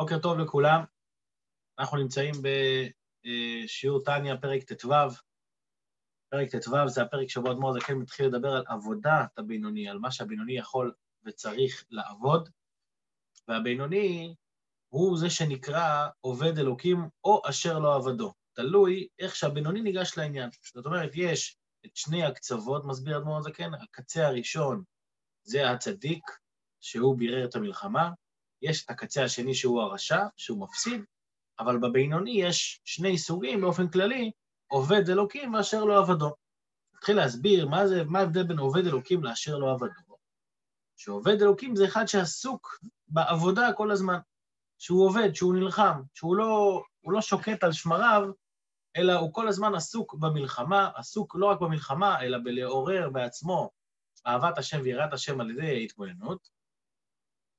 בוקר טוב לכולם. אנחנו נמצאים בשיעור טניה, פרק ט"ו. פרק ט"ו זה הפרק שבו אדמו"ר זקן מתחיל לדבר על עבודת הבינוני, על מה שהבינוני יכול וצריך לעבוד, והבינוני הוא זה שנקרא עובד אלוקים או אשר לא עבדו. תלוי איך שהבינוני ניגש לעניין. זאת אומרת, יש את שני הקצוות, מסביר אדמו"ר זקן, הקצה הראשון זה הצדיק, שהוא בירר את המלחמה, יש את הקצה השני שהוא הרשע, שהוא מפסיד, אבל בבינוני יש שני סוגים באופן כללי, עובד אלוקים ואשר לא עבדו. נתחיל להסביר מה זה, מה ההבדל בין עובד אלוקים לאשר לא עבדו. שעובד אלוקים זה אחד שעסוק בעבודה כל הזמן, שהוא עובד, שהוא נלחם, שהוא לא, לא שוקט על שמריו, אלא הוא כל הזמן עסוק במלחמה, עסוק לא רק במלחמה, אלא בלעורר בעצמו אהבת השם ויראת השם על ידי ההתבוננות.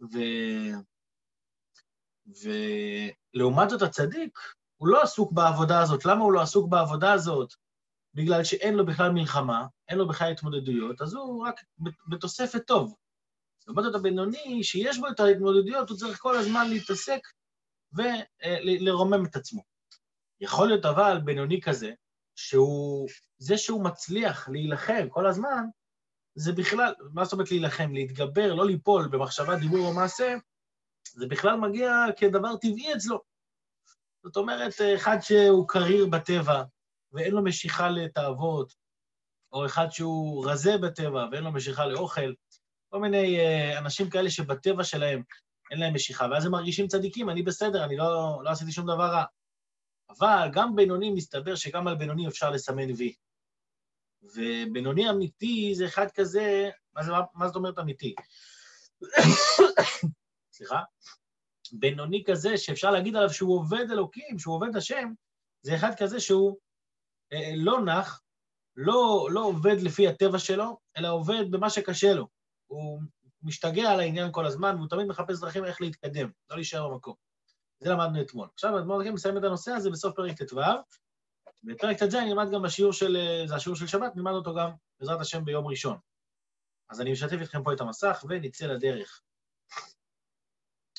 ו... ולעומת זאת הצדיק, הוא לא עסוק בעבודה הזאת. למה הוא לא עסוק בעבודה הזאת? בגלל שאין לו בכלל מלחמה, אין לו בכלל התמודדויות, אז הוא רק בתוספת טוב. לעומת זאת הבינוני, שיש בו את ההתמודדויות, הוא צריך כל הזמן להתעסק ולרומם את עצמו. יכול להיות אבל בינוני כזה, שהוא, זה שהוא מצליח להילחם כל הזמן, זה בכלל, מה זאת אומרת להילחם? להתגבר, לא ליפול במחשבה, דיבור או מעשה, זה בכלל מגיע כדבר טבעי אצלו. זאת אומרת, אחד שהוא קריר בטבע ואין לו משיכה לתאוות, או אחד שהוא רזה בטבע ואין לו משיכה לאוכל, כל מיני אה, אנשים כאלה שבטבע שלהם אין להם משיכה, ואז הם מרגישים צדיקים, אני בסדר, אני לא, לא עשיתי שום דבר רע. אבל גם בינוני, מסתבר שגם על בינוני אפשר לסמן וי. ובינוני אמיתי זה אחד כזה, מה, זה, מה זאת אומרת אמיתי? סליחה? בינוני כזה שאפשר להגיד עליו שהוא עובד אלוקים, שהוא עובד השם, זה אחד כזה שהוא אה, לא נח, לא, לא עובד לפי הטבע שלו, אלא עובד במה שקשה לו. הוא משתגע על העניין כל הזמן, והוא תמיד מחפש דרכים איך להתקדם, לא להישאר במקום. זה למדנו אתמול. עכשיו אדמו"ר מסיים את הנושא הזה בסוף פרק ט"ו. בפרק ט"ז נלמד גם בשיעור של, זה השיעור של שבת, נלמד אותו גם, בעזרת השם, ביום ראשון. אז אני משתף איתכם פה את המסך ונצא לדרך.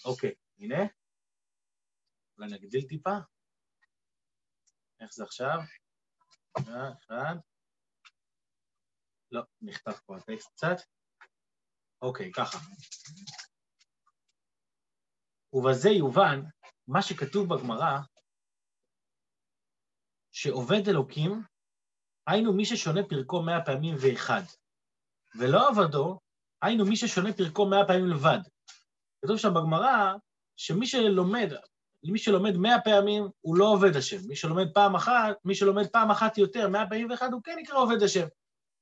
אוקיי, הנה. אולי נגדיל טיפה. איך זה עכשיו? אחד. לא, נכתב פה הטקסט קצת. אוקיי, ככה. ובזה יובן מה שכתוב בגמרא, שעובד אלוקים, היינו מי ששונה פרקו מאה פעמים ואחד, ולא עבדו, היינו מי ששונה פרקו מאה פעמים לבד. כתוב שם בגמרא, שמי שלומד, מי שלומד מאה פעמים, הוא לא עובד השם. מי שלומד פעם אחת, מי שלומד פעם אחת יותר, מאה פעמים ואחד, הוא כן נקרא עובד השם.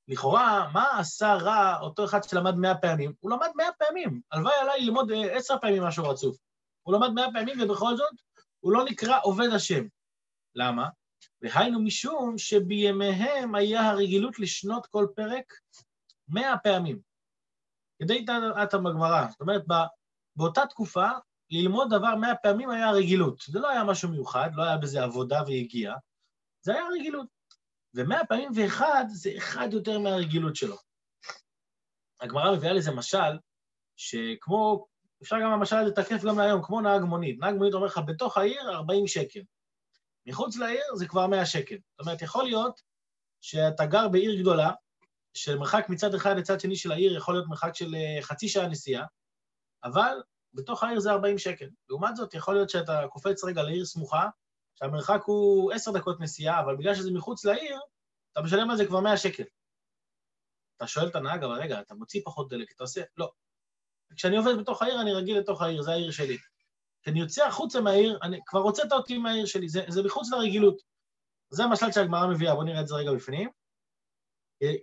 לכאורה, מה עשה רע אותו אחד שלמד מאה פעמים? הוא למד מאה פעמים. הלוואי עליי ללמוד אה, עשר פעמים משהו רצוף. הוא למד מאה פעמים, ובכל זאת, הוא לא נקרא עובד השם. למה? והיינו משום שבימיהם היה הרגילות לשנות כל פרק מאה פעמים. כדי דעתם בגמרא. זאת אומרת, באותה תקופה, ללמוד דבר מאה פעמים היה רגילות. זה לא היה משהו מיוחד, לא היה בזה עבודה ויגיעה, זה היה רגילות. ומאה פעמים ואחד זה אחד יותר מהרגילות שלו. הגמרא מביאה לזה משל, שכמו, אפשר גם המשל הזה לתקף גם להיום, כמו נהג מונית. נהג מונית אומר לך, בתוך העיר 40 שקל. מחוץ לעיר זה כבר 100 שקל. זאת אומרת, יכול להיות שאתה גר בעיר גדולה, שמרחק מצד אחד לצד שני של העיר יכול להיות מרחק של אה, חצי שעה נסיעה, אבל בתוך העיר זה 40 שקל. לעומת זאת, יכול להיות שאתה קופץ רגע לעיר סמוכה, שהמרחק הוא 10 דקות נסיעה, אבל בגלל שזה מחוץ לעיר, אתה משלם על זה כבר 100 שקל. אתה שואל את הנהג, אבל רגע, אתה מוציא פחות דלק, אתה עושה... לא. כשאני עובד בתוך העיר, אני רגיל לתוך העיר, זה העיר שלי. כשאני יוצא החוצה מהעיר, אני כבר הוצאת אותי מהעיר שלי, זה, זה מחוץ לרגילות. זה המשל שהגמרא מביאה, בואו נראה את זה רגע בפנים.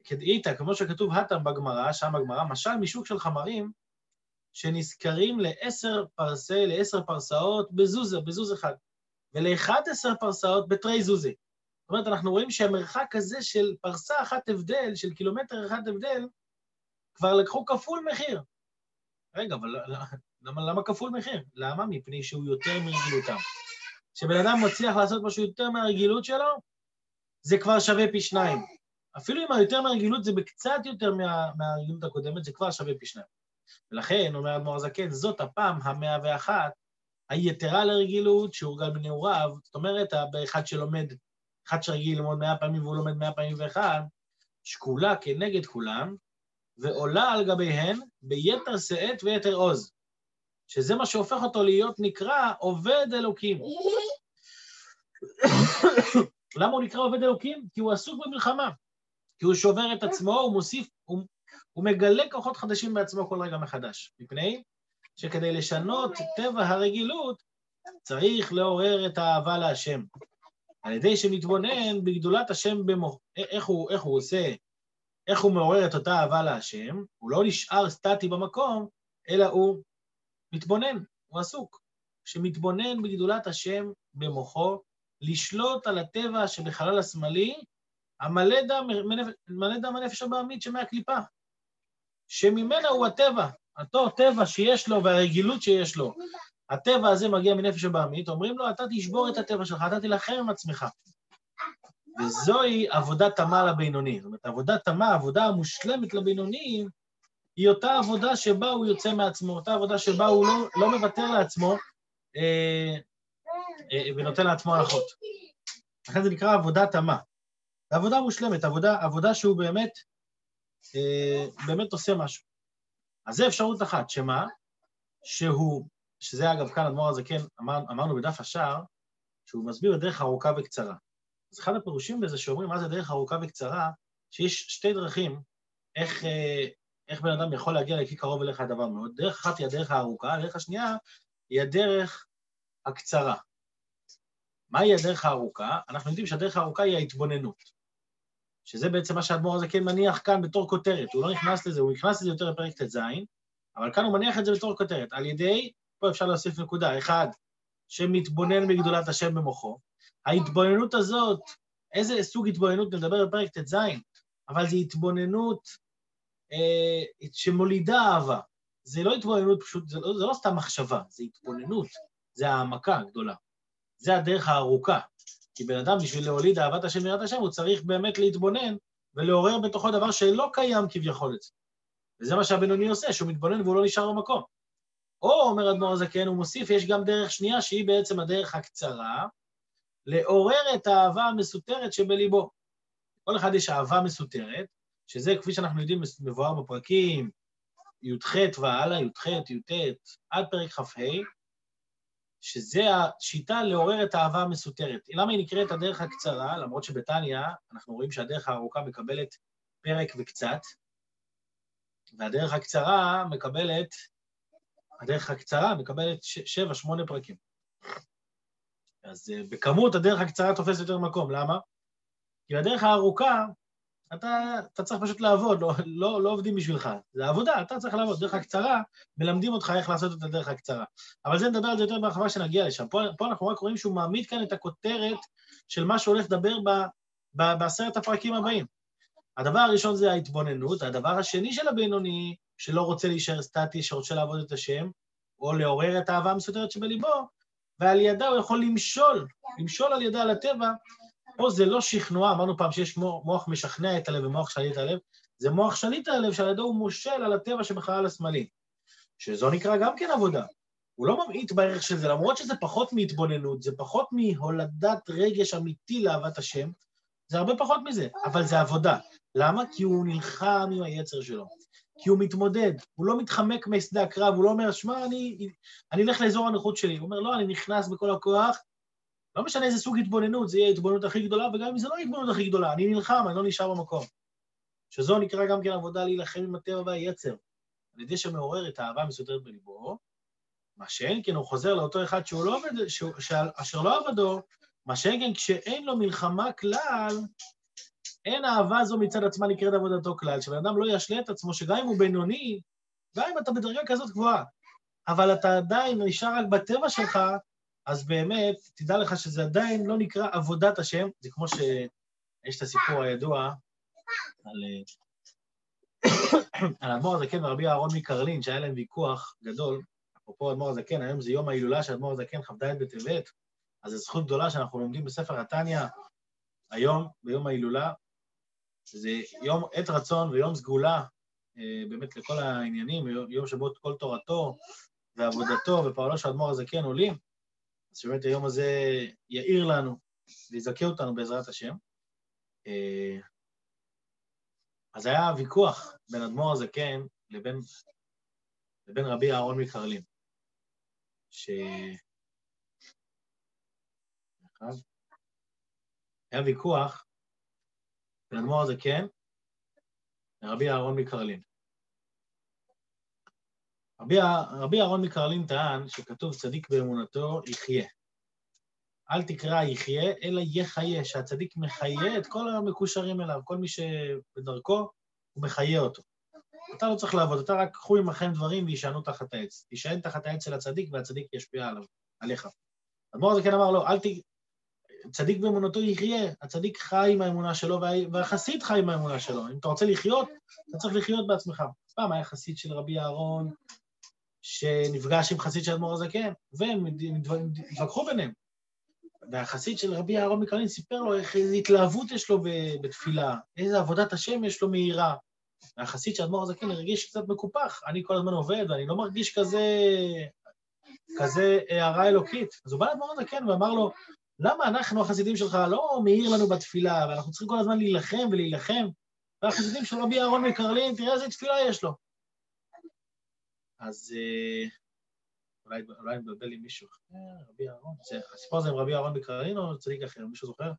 כדאיתא, כמו שכתוב הטם בגמרא, שם בגמרא, משל משוק של חמרים, שנזכרים לעשר פרסי, לעשר פרסאות בזוזה, בזוז אחד, ולאחד עשר פרסאות בתרי זוזה. זאת אומרת, אנחנו רואים שהמרחק הזה של פרסה אחת הבדל, של קילומטר אחד הבדל, כבר לקחו כפול מחיר. רגע, אבל למה, למה כפול מחיר? למה? מפני שהוא יותר מרגילותם. כשבן אדם מצליח לעשות משהו יותר מהרגילות שלו, זה כבר שווה פי שניים. אפילו אם היותר מהרגילות זה בקצת יותר מה, מהרגילות הקודמת, זה כבר שווה פי שניים. ולכן, אומר אדמו"ר הזקן, זאת הפעם המאה ואחת, היתרה לרגילות שהורגל בנעוריו, זאת אומרת, באחד שלומד, אחד שרגיל ללמוד מאה פעמים והוא לומד מאה פעמים ואחד, שקולה כנגד כולם, ועולה על גביהן ביתר שאת ויתר עוז, שזה מה שהופך אותו להיות נקרא עובד אלוקים. למה הוא נקרא עובד אלוקים? כי הוא עסוק במלחמה, כי הוא שובר את עצמו, הוא מוסיף, הוא, הוא מגלה כוחות חדשים בעצמו כל רגע מחדש, מפני שכדי לשנות טבע הרגילות, צריך לעורר את האהבה להשם. על ידי שמתבונן בגדולת השם במוח... איך הוא, איך הוא עושה, איך הוא מעורר את אותה אהבה להשם, הוא לא נשאר סטטי במקום, אלא הוא מתבונן, הוא עסוק. שמתבונן בגדולת השם במוחו, לשלוט על הטבע שבחלל השמאלי, המלא דם הנפש הבעמית שמהקליפה, שממנה הוא הטבע, אותו טבע שיש לו והרגילות שיש לו, הטבע הזה מגיע מנפש הבעמית, אומרים לו, אתה תשבור את הטבע שלך, אתה תילחם עם עצמך. וזוהי עבודת תמה לבינוני. זאת אומרת, עבודת תמה, העבודה המושלמת לבינוני, היא אותה עבודה שבה הוא יוצא מעצמו, אותה עבודה שבה הוא לא, לא מוותר לעצמו אה, אה, ונותן לעצמו הנחות. לכן זה נקרא עבודת תמה. עבודה מושלמת, עבודה, עבודה שהוא באמת, אה, באמת עושה משהו. אז זו אפשרות אחת, שמה? שהוא, שזה אגב כאן אדמו"ר הזקן, אמר, אמרנו בדף השער, שהוא מסביר דרך ארוכה וקצרה. אז אחד הפירושים בזה שאומרים מה זה דרך ארוכה וקצרה, שיש שתי דרכים איך, אה, איך בן אדם יכול להגיע לכי קרוב אליך הדבר מאוד. דרך אחת היא הדרך הארוכה, הדרך השנייה היא הדרך הקצרה. מהי הדרך הארוכה? אנחנו יודעים שהדרך הארוכה היא ההתבוננות. שזה בעצם מה שהאדמו"ר הזה כן מניח כאן בתור כותרת, הוא לא נכנס לזה, הוא נכנס לזה יותר בפרק ט"ז, אבל כאן הוא מניח את זה בתור כותרת, על ידי, פה אפשר להוסיף נקודה, אחד, שמתבונן בגדולת השם במוחו. ההתבוננות הזאת, איזה סוג התבוננות נדבר בפרק ט"ז, אבל זו התבוננות שמולידה אהבה. זה לא התבוננות פשוט, זה לא, זה לא סתם מחשבה, זה התבוננות, זה העמקה גדולה. זה הדרך הארוכה. כי בן אדם, בשביל להוליד אהבת השם ויראת השם, הוא צריך באמת להתבונן ולעורר בתוכו דבר שלא קיים כביכול אצלו. וזה מה שהבינוני עושה, שהוא מתבונן והוא לא נשאר במקום. או, אומר אדמו"ר הזקן, הוא מוסיף, יש גם דרך שנייה, שהיא בעצם הדרך הקצרה, לעורר את האהבה המסותרת שבליבו. כל אחד יש אהבה מסותרת, שזה, כפי שאנחנו יודעים, מבואר בפרקים י"ח והלאה, י"ח, י"ט, עד פרק כ"ה, שזה השיטה לעורר את האהבה המסותרת. למה היא נקראת הדרך הקצרה? למרות שבתניא אנחנו רואים שהדרך הארוכה מקבלת פרק וקצת, והדרך הקצרה מקבלת, הדרך הקצרה מקבלת שבע, שמונה פרקים. אז אה, בכמות הדרך הקצרה תופס יותר מקום, למה? כי בדרך הארוכה אתה, אתה צריך פשוט לעבוד, לא, לא, לא עובדים בשבילך. זה עבודה, אתה צריך לעבוד. דרך הקצרה, מלמדים אותך איך לעשות את הדרך הקצרה. אבל זה נדבר על זה יותר בהרחבה כשנגיע לשם. פה, פה אנחנו רק רואים שהוא מעמיד כאן את הכותרת של מה שהולך לדבר ב, ב, בעשרת הפרקים הבאים. הדבר הראשון זה ההתבוננות, הדבר השני של הבינוני, שלא רוצה להישאר סטטי, שרוצה לעבוד את השם, או לעורר את האהבה המסודרת שבליבו, ועל ידה הוא יכול למשול, למשול על ידה על הטבע, פה זה לא שכנוע, אמרנו פעם שיש מוח, משכנע את הלב ומוח שליט הלב, זה מוח שליט הלב שעל ידו הוא מושל על הטבע שבחלל השמאלי, שזו נקרא גם כן עבודה. הוא לא ממעיט בערך של זה, למרות שזה פחות מהתבוננות, זה פחות מהולדת רגש אמיתי לאהבת השם, זה הרבה פחות מזה, אבל זה עבודה. למה? כי הוא נלחם עם היצר שלו. כי הוא מתמודד, הוא לא מתחמק משדה הקרב, הוא לא אומר, שמע, אני, אני אלך לאזור הנוחות שלי. הוא אומר, לא, אני נכנס בכל הכוח, לא משנה איזה סוג התבוננות, זה יהיה ההתבוננות הכי גדולה, וגם אם זה לא ההתבוננות הכי גדולה, אני נלחם, אני לא נשאר במקום. שזו נקרא גם כן עבודה להילחם עם הטבע והיצר. על ידי שמעורר את האהבה המסודרת בליבו, מה שאין כן, הוא חוזר לאותו אחד שהוא לא שעל, אשר לא עבדו, מה שאין כן, כשאין לו מלחמה כלל, אין אהבה זו מצד עצמה נקראת עבודתו כלל, שבן אדם לא ישלה את עצמו, שגם אם הוא בינוני, גם אם אתה בדרגה כזאת גבוהה, אבל אתה עדיין נשאר רק בטבע שלך, אז באמת, תדע לך שזה עדיין לא נקרא עבודת השם, זה כמו שיש את הסיפור הידוע על האדמו"ר הזקן ורבי אהרון מקרלין, שהיה להם ויכוח גדול, אפרופו האדמו"ר הזקן, היום זה יום ההילולה של האדמו"ר הזקן, כ"ד בטבת, אז זו זכות גדולה שאנחנו לומדים בספר התניא היום, ביום ההילולה, זה יום עת רצון ויום סגולה, אה, באמת לכל העניינים, יום שבו כל תורתו, ועבודתו ופועלו של האדמו"ר הזקן עולים, אז שבאמת היום הזה יאיר לנו ויזכה אותנו בעזרת השם. אה, אז היה ויכוח בין אדמו"ר הזקן לבין, לבין רבי אהרון מקרלין, ש... היה ויכוח בין אדמו"ר הזקן לרבי אהרון מקרלין. רבי, רבי אהרון מקרלין טען שכתוב צדיק באמונתו יחיה. אל תקרא יחיה, אלא יחיה, שהצדיק מחיה את כל המקושרים אליו, כל מי שבדרכו, הוא מחיה אותו. אתה לא צריך לעבוד, אתה רק קחו עמכם דברים וישענו תחת העץ. תישען תחת העץ של הצדיק והצדיק ישפיע עליו, עליך. אדמו"ר הזה כן אמר לו, אל ת... צדיק באמונתו יחיה, הצדיק חי עם האמונה שלו והחסיד חי עם האמונה שלו. אם אתה רוצה לחיות, אתה צריך לחיות בעצמך. פעם היה חסיד של רבי אהרון, שנפגש עם חסיד של אדמו"ר הזקן, והם התווכחו ביניהם. והחסיד של רבי אהרון מקרלין סיפר לו איך איזו התלהבות יש לו בתפילה, איזה עבודת השם יש לו מהירה. והחסיד של אדמו"ר הזקן הרגיש קצת מקופח, אני כל הזמן עובד ואני לא מרגיש כזה, כזה הערה אלוקית. אז הוא בא לאדמו"ר הזקן ואמר לו, למה אנחנו, החסידים שלך, לא מאיר לנו בתפילה, ואנחנו צריכים כל הזמן להילחם ולהילחם, והחסידים של רבי אהרון מקרלין, תראה איזה תפילה יש לו. אז אה, אולי, אולי נבלבל עם מישהו אחר, רבי אהרון, הסיפור הזה עם רבי אהרון מקרלין או צדיק אחר, מישהו זוכר?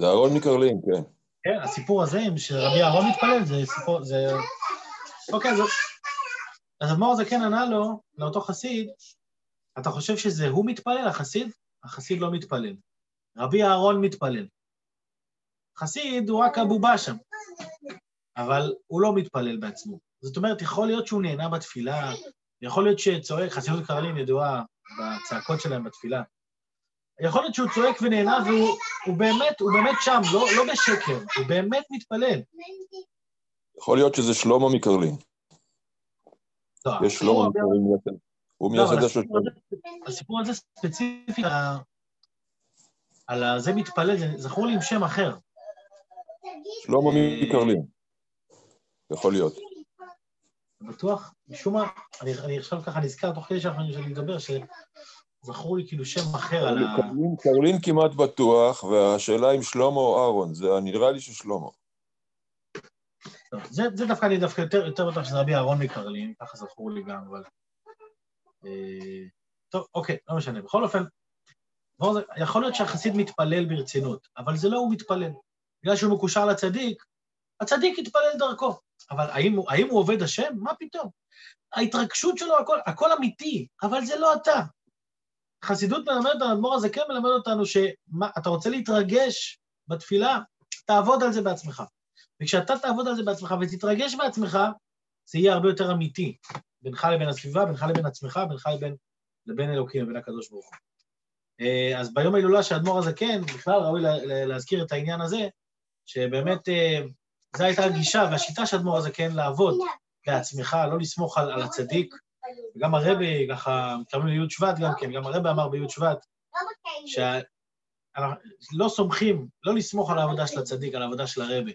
זה אהרון מקרלין, כן. כן, הסיפור הזה, שרבי אהרון מתפלל, זה סיפור, זה... אוקיי, אז... אז אדמו"ר הזה כן ענה לו, לאותו חסיד, אתה חושב שזה הוא מתפלל, החסיד? החסיד לא מתפלל. רבי אהרון מתפלל. חסיד הוא רק הבובה שם, אבל הוא לא מתפלל בעצמו. זאת אומרת, יכול להיות שהוא נהנה בתפילה, יכול להיות שצועק, חסידות קרלין ידועה בצעקות שלהם בתפילה. יכול להיות שהוא צועק ונהנה והוא באמת, הוא באמת שם, לא, לא בשקר, הוא באמת מתפלל. יכול להיות שזה שלמה מקרלין. לא, יש שלמה מקרלין, הוא מייסד של שלמה. הסיפור הזה ספציפי על זה מתפלל, זכור לי עם שם אחר. שלמה מקרלין. יכול להיות. בטוח? משום מה, אני, אני עכשיו ככה נזכר תוך כדי שאני מדבר, שזכור לי כאילו שם אחר על ה... קרלין, קרלין כמעט בטוח, והשאלה אם שלמה או אהרון, זה נראה לי ששלמה. זה, זה דווקא, אני דווקא יותר, יותר בטוח שזה רבי אהרון מקרלין, ככה זכור לי גם, אבל... אה, טוב, אוקיי, לא משנה. בכל אופן, יכול להיות שהחסיד מתפלל ברצינות, אבל זה לא הוא מתפלל. בגלל שהוא מקושר לצדיק, הצדיק יתפלל דרכו. אבל האם, האם הוא עובד השם? מה פתאום? ההתרגשות שלו, הכל, הכל אמיתי, אבל זה לא אתה. חסידות מלמדת, האדמו"ר הזה כן מלמד אותנו שאתה רוצה להתרגש בתפילה, תעבוד על זה בעצמך. וכשאתה תעבוד על זה בעצמך ותתרגש בעצמך, זה יהיה הרבה יותר אמיתי. בינך לבין הסביבה, בינך לבין עצמך, בינך לבין, לבין אלוקים, לבין הקדוש ברוך הוא. אה, אז ביום ההילולה של האדמו"ר הזקן, בכלל ראוי להזכיר את העניין הזה, שבאמת אה, זו הייתה הגישה והשיטה של אדמו"ר הזקן לעבוד בעצמך, לא לסמוך על, על הצדיק. וגם הרבי, ככה, מתכוונים לי' שבט גם כן, גם הרבי אמר בי' שבט, שלא סומכים, לא לסמוך על העבודה של הצדיק, על העבודה של הרבי.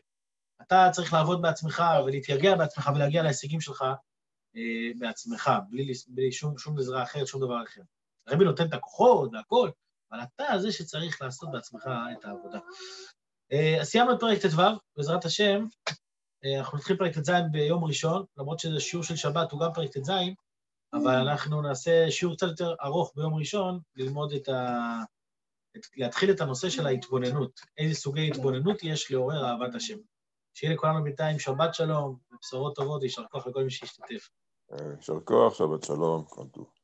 אתה צריך לעבוד בעצמך ולהתייגע בעצמך ולהגיע להישגים שלך אה, בעצמך, בלי, בלי שום, שום עזרה אחרת, שום דבר אחר. הרבי נותן את הכוחות והכול, אבל אתה זה שצריך לעשות בעצמך את העבודה. אז סיימנו את פרק ט"ו, בעזרת השם, אנחנו נתחיל פרק ט"ז ביום ראשון, למרות שזה שיעור של שבת, הוא גם פרק ט"ז, אבל אנחנו נעשה שיעור קצת יותר ארוך ביום ראשון, ללמוד את ה... את... להתחיל את הנושא של ההתבוננות, איזה סוגי התבוננות יש לעורר אהבת השם. שיהיה לכולנו בינתיים שבת שלום, ובשורות טובות, יישר כוח לכל מי שהשתתף. יישר כוח, שבת שלום, כל טוב.